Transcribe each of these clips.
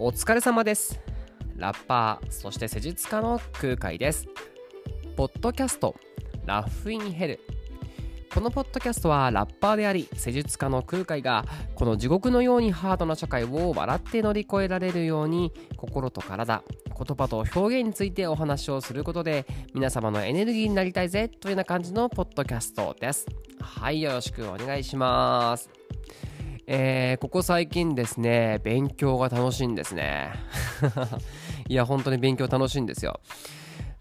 お疲れ様です。ラッパーそして施術家の空海です。ポッドキャストラフインヘル。このポッドキャストはラッパーであり施術家の空海がこの地獄のようにハードな社会を笑って乗り越えられるように心と体言葉と表現についてお話をすることで皆様のエネルギーになりたいぜというような感じのポッドキャストです。はいよろしくお願いします。えー、ここ最近ですね勉強が楽しいんですね いや本当に勉強楽しいんですよ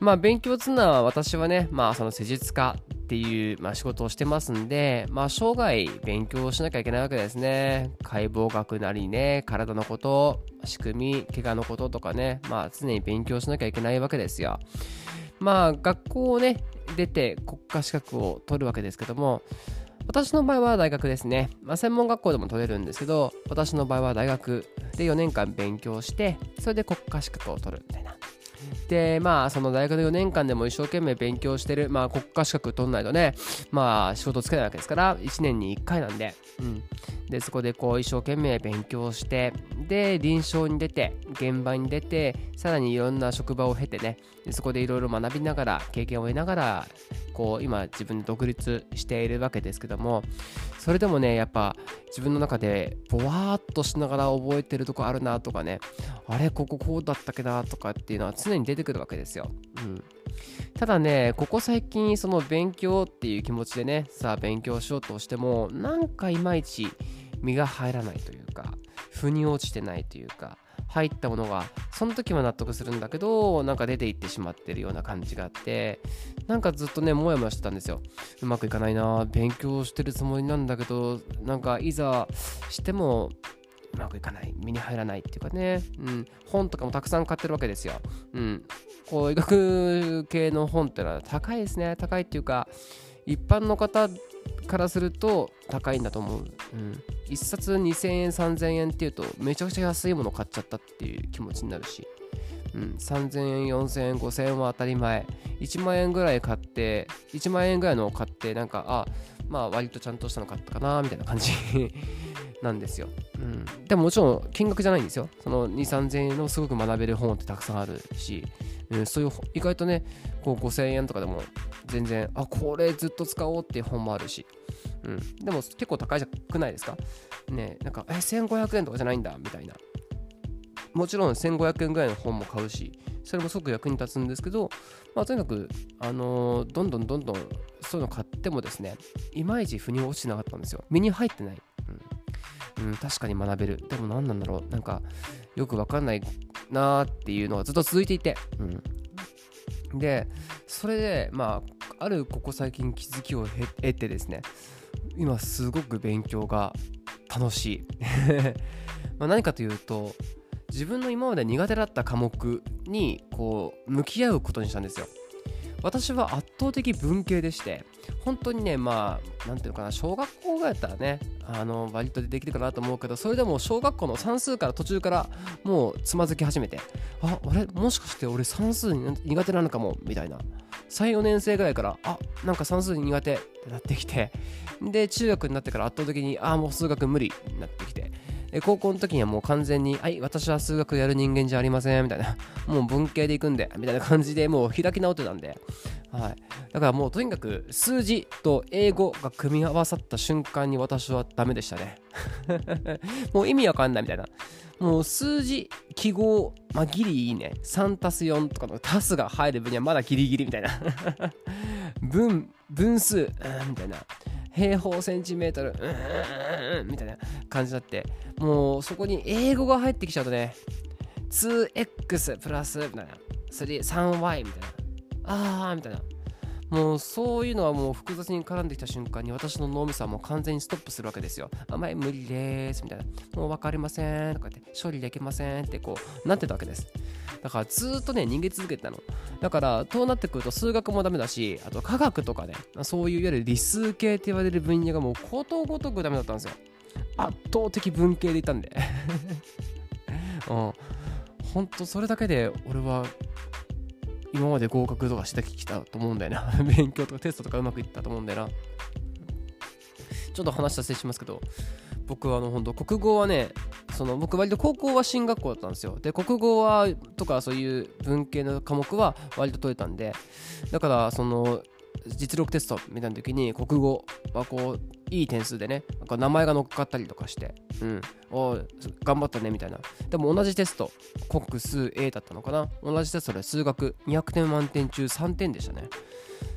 まあ勉強つうのは私はねまあその施術家っていう、まあ、仕事をしてますんで、まあ、生涯勉強をしなきゃいけないわけですね。解剖学なりね、体のこと、仕組み、怪我のこととかね、まあ、常に勉強しなきゃいけないわけですよ。まあ、学校をね、出て国家資格を取るわけですけども、私の場合は大学ですね。まあ、専門学校でも取れるんですけど、私の場合は大学で4年間勉強して、それで国家資格を取るみたいな。でまあその大学の4年間でも一生懸命勉強してるまあ国家資格取んないとねまあ仕事つけないわけですから1年に1回なんで、うん、でそこでこう一生懸命勉強してで臨床に出て現場に出てさらにいろんな職場を経てねそこでいろいろ学びながら経験を得ながらこう今自分で独立しているわけですけどもそれでもねやっぱ自分の中でぼわーっとしながら覚えてるとこあるなとかねあれこここうだったっけなとかっていうのは常に出てくるわけですよ。うんただね、ここ最近、その勉強っていう気持ちでね、さあ勉強しようとしても、なんかいまいち身が入らないというか、腑に落ちてないというか、入ったものがその時は納得するんだけどなんか出ていってしまってるような感じがあってなんかずっとねもやもやしてたんですよ。うまくいかないな勉強してるつもりなんだけどなんかいざしてもうまくいかない身に入らないっていうかね、うん、本とかもたくさん買ってるわけですよ、うん、こう医学系の本ってのは高いですね高いっていうか一般の方からすると高いんだと思う、うん、1冊2000円3000円っていうとめちゃくちゃ安いもの買っちゃったっていう気持ちになるし、うん、3000円4000円5000円は当たり前。1万円ぐらい買って1万円ぐらいのを買ってなんかあまあ割とちゃんとしたの買ったかなみたいな感じ なんですよ、うん、でももちろん金額じゃないんですよ。その2 3 0 0円のすごく学べる本ってたくさんあるし、うん、そういう意外とねこう5000円とかでも全然あこれずっと使おうっていう本もあるし、うん、でも結構高いじゃくないですか。ねなんかえ1500円とかじゃないんだみたいな。もちろん1500円ぐらいの本も買うしそれもすごく役に立つんですけど、まあ、とにかく、あのー、どんどんどんどんそういうの買ってもですねいまいち腑に落ちてなかったんですよ。身に入ってない、うん、うん、確かに学べる。でも何なんだろう。なんかよくわかんないなーっていうのがずっと続いていて、うん、でそれでまああるここ最近気づきを得てですね今すごく勉強が楽しい。ま何かというと自分の今まで苦手だった科目にこう向き合うことにしたんですよ私は圧倒的文系でして本当にねまあなんていうのかな小学校がやったらねあの割とできるかなと思うけどそれでも小学校の算数から途中からもうつまずき始めてああれ？もしかして俺算数苦手なのかも？みたいな。34年生ぐらいからあなんか算数苦手ってなってきてで中学になってから圧倒的にああもう数学無理になってきて高校の時にはもう完全に、はい、私は数学やる人間じゃありません、みたいな、もう文系で行くんで、みたいな感じでもう開き直ってたんで、はい。だからもうとにかく数字と英語が組み合わさった瞬間に私はダメでしたね。もう意味わかんないみたいな。もう数字、記号、まあ、ギリいいね。3たす4とかの足すが入る分にはまだギリギリみたいな。分、分数、みたいな。平方センチメートル、うん、みたいな感じだって、もうそこに英語が入ってきちゃうとね、2x プラス、みたいな。3y みたいな。あー、みたいな。もうそういうのはもう複雑に絡んできた瞬間に私の脳みそはもう完全にストップするわけですよ。あまり無理ですみたいな。もう分かりませんとかって処理できませんってこうなってたわけです。だからずっとね逃げ続けてたの。だからそうなってくると数学もダメだし、あと科学とかね、そういういわゆる理数系って言われる分野がもうことごとくダメだったんですよ。圧倒的文系でいたんで。うん。ほんとそれだけで俺は今まで合格とかしてきたと思うんだよな。勉強とかテストとかうまくいったと思うんだよな。ちょっと話したせしますけど僕はあの本当国語はねその僕割と高校は進学校だったんですよ。で国語はとかそういう文系の科目は割と取れたんでだからその実力テストみたいな時に国語はこういい点数でねなんか名前が乗っかったりとかしてうん。お頑張ったねみたいな。でも同じテスト国数 A だったのかな？同じテストで数学200点満点中3点でしたね。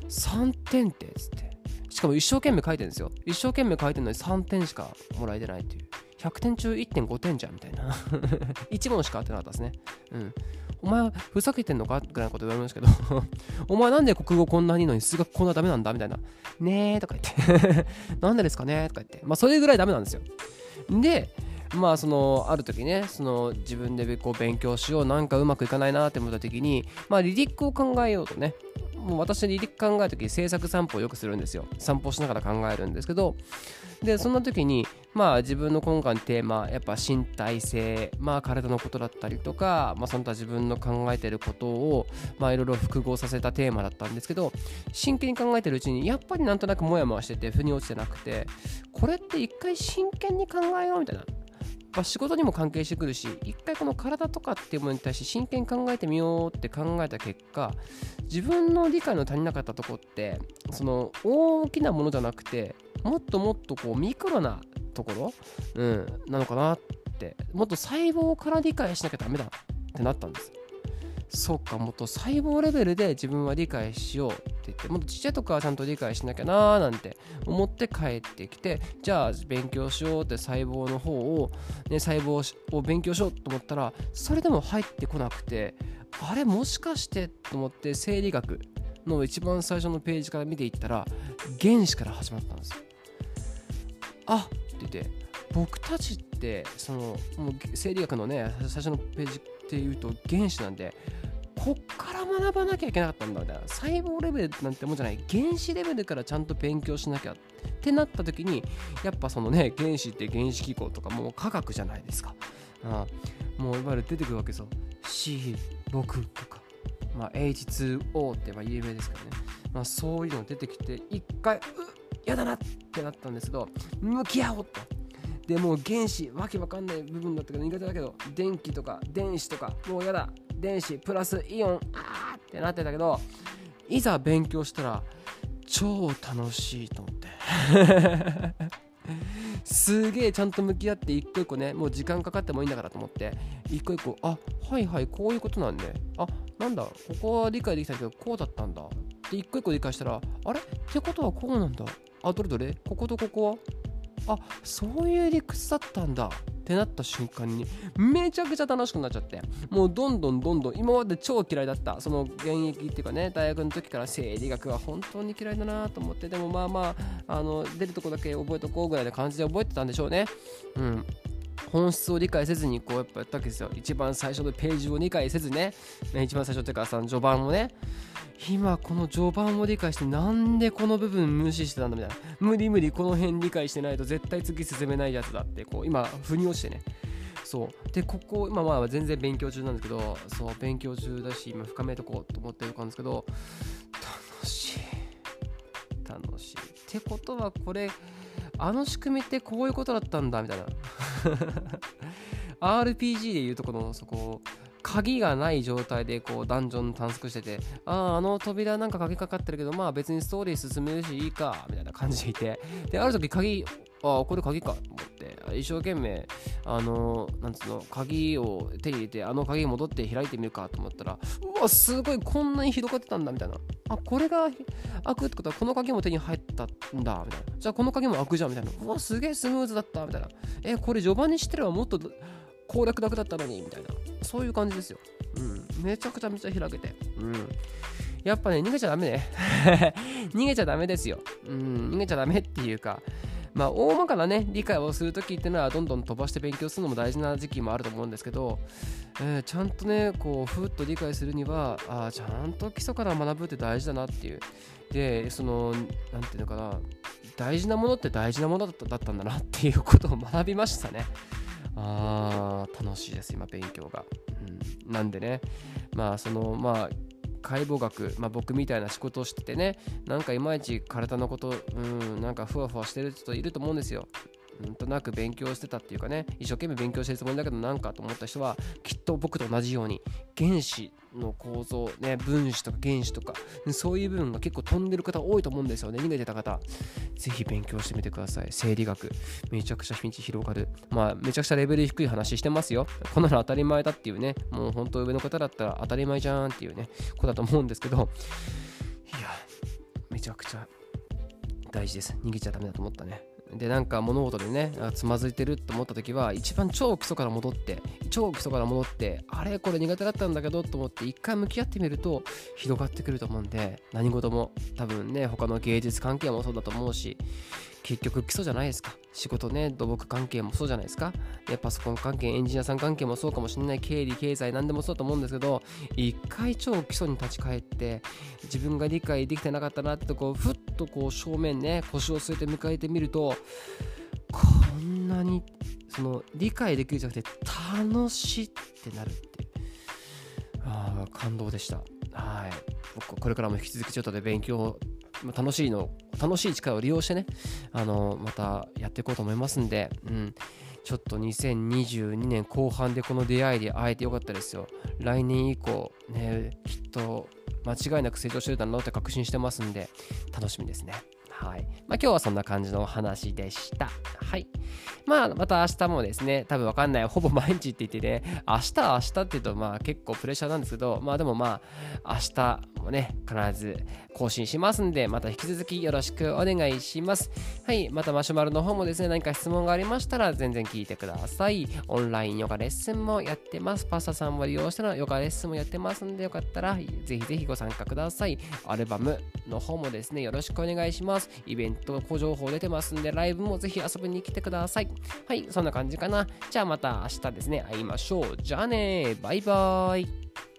3点ってつって。しかも一生懸命書いてるんですよ。一生懸命書いてるのに3点しかもらえてないっていう。100点中1.5点じゃんみたいな。1問しか当てなかったですね。うん。お前はふざけてんのか？ぐらいのこと言われるんですけど お前なんで国語こんなにいいのに数学こんなダメなんだ？みたいな。ねえとか言って なんでですかねとか言って。まあそれぐらいダメなんですよ。で、まあそのある時ねその自分でこう勉強しようなんかうまくいかないなって思った時にまあリリックを考えようとねもう私リリック考える時制作散歩をよくするんですよ。散歩しながら考えるんですけどでそんな時にまあ自分の今回のテーマやっぱ身体性まあ体のことだったりとかまあその他自分の考えてることをまあいろいろ複合させたテーマだったんですけど真剣に考えてるうちにやっぱりなんとなくモヤモヤしてて腑に落ちてなくてこれって一回真剣に考えようみたいな。まあ、仕事にも関係してくるし一回この体とかっていうものに対して真剣に考えてみようって考えた結果自分の理解の足りなかったとこってその大きなものじゃなくてもっともっとこうミクロなところ、うん、なのかなってもっと細胞から理解しなきゃダメだってなったんですそっかもっと細胞レベルで自分は理解しよう言ってもっとちっちゃいとこはちゃんと理解しなきゃなーなんて思って帰ってきてじゃあ勉強しようって細胞の方を、ね、細胞を勉強しようと思ったらそれでも入ってこなくてあれもしかしてと思って生理学の一番最初のページから見ていったら原子から始まったんですよ。あって言って僕たちってそのもう生理学のね最初のページっていうと原子なんでこっから学ばなきゃいけなかったんだみたいな。細胞レベルなんてもんじゃない。原子レベルからちゃんと勉強しなきゃってなった時にやっぱそのね原子って原子機構とかもう科学じゃないですか。あもういわゆる出てくるわけですよ。C6 とか、まあ、H2O ってまあ有名ですからね、まあ、そういうの出てきて一回うやだなってなったんですけど向き合おうと。でもう原子わけわかんない部分だったけど苦手だけど電気とか電子とかもうやだ。電子プラスイオンあーってなってたけどいざ勉強したら超楽しいと思って。すげえちゃんと向き合って一個一個ねもう時間かかってもいいんだからと思って。一個一個あはいはいこういうことなんで。あなんだここは理解できたけどこうだったんだ。で一個一個理解したらあれ？ってことはこうなんだ。あどれどれ？こことここは？あそういう理屈だったんだ。ってなった瞬間にめちゃくちゃ楽しくなっちゃって。もうどんどんどんどん今まで超嫌いだった。その現役っていうかね大学の時から生理学は本当に嫌いだなと思って。でもまあまああの出るとこだけ覚えとこうぐらいな感じで覚えてたんでしょうね。うん。本質を理解せずにこうやっぱやったわけですよ。一番最初のページを理解せずね。一番最初っていうかその序盤をね。今この序盤を理解してなんでこの部分無視してたんだみたいな。無理無理この辺理解してないと絶対次進めないやつだってこう今腑に落ちてね。そう。でここ今まあ全然勉強中なんですけどそう勉強中だし今深めとこうと思ってるんですけど楽しい。楽しい。ってことはこれあの仕組みってこういうことだったんだみたいな。RPG でいうとこのそこ鍵がない状態でこうダンジョン探索しててあああの扉なんか鍵かかってるけどまあ別にストーリー進めるしいいかみたいな感じでいて。である時鍵ああこれ鍵か。と思って一生懸命あのなんつうの鍵を手に入れてあの鍵戻って開いてみるかと思ったらうわすごいこんなに広がってたんだみたいな。あこれが開くってことはこの鍵も手に入ったんだみたいな。じゃあこの鍵も開くじゃんみたいな。うわすげえスムーズだったみたいな。えこれ序盤にしてればもっと攻略楽だったのにみたいな。そういう感じですよ。うん。めちゃくちゃめちゃ開けて。うん。やっぱね逃げちゃダメね。逃げちゃダメですよ。うん。逃げちゃダメっていうかまあ大まかなね理解をするときっていうのはどんどん飛ばして勉強するのも大事な時期もあると思うんですけど、えー、ちゃんとねこうふっと理解するにはあちゃんと基礎から学ぶって大事だなっていう。でその何ていうのかな大事なものって大事なものだったんだなっていうことを学びましたね。あー楽しいです今勉強が、うん、なんでねまあそのまあ解剖学、まあ、僕みたいな仕事をしててねなんかいまいち体のことうんなんかふわふわしてる人いると思うんですよ。なんとなく勉強してたっていうかね一生懸命勉強してるつもりだけどなんかと思った人はきっと僕と同じように原子の構造ね分子とか原子とかそういう部分が結構飛んでる方多いと思うんですよね逃げてた方。ぜひ勉強してみてください。生理学。めちゃくちゃ道広がるまあめちゃくちゃレベル低い話してますよ。こんなの当たり前だっていうね。もう本当上の方だったら当たり前じゃんっていうねことだと思うんですけど。いやめちゃくちゃ大事です。逃げちゃダメだと思ったね。でなんか物事でねつまずいてると思った時は一番超基礎から戻って超基礎から戻ってあれこれ苦手だったんだけどと思って一回向き合ってみると広がってくると思うんで何事も多分ね他の芸術関係もそうだと思うし結局基礎じゃないですか。仕事ね土木関係もそうじゃないですか。でパソコン関係エンジニアさん関係もそうかもしれない。経理経済何でもそうと思うんですけど一回超基礎に立ち返って自分が理解できてなかったなってこをふっとこう正面ね腰を据えて迎えてみるとこんなにその理解できるじゃなくて楽しいってなるって。ああ感動でした。はい。僕これからも引き続きちょっとで勉強楽しいの楽しい力を利用してねあのまたやっていこうと思いますんで、うん、ちょっと2022年後半でこの出会いで会えてよかったですよ。来年以降ねきっと間違いなく成長してるだろうって確信してますんで楽しみですね。はい。まあ、今日はそんな感じのお話でした。はい。まあ、また明日もですね、多分わかんない。ほぼ毎日って言ってね、明日、明日って言うと、まあ結構プレッシャーなんですけど、まあでもまあ、明日もね、必ず更新しますんで、また引き続きよろしくお願いします。はい。またマシュマロの方もですね、何か質問がありましたら、全然聞いてください。オンラインヨガレッスンもやってます。パスタさんも利用してのヨガレッスンもやってますんで、よかったら、ぜひぜひご参加ください。アルバムの方もですね、よろしくお願いします。イベント、個情報出てますんで、ライブもぜひ遊びに来てください。はい、そんな感じかな。じゃあまた明日ですね、会いましょう。じゃあねバイバーイ。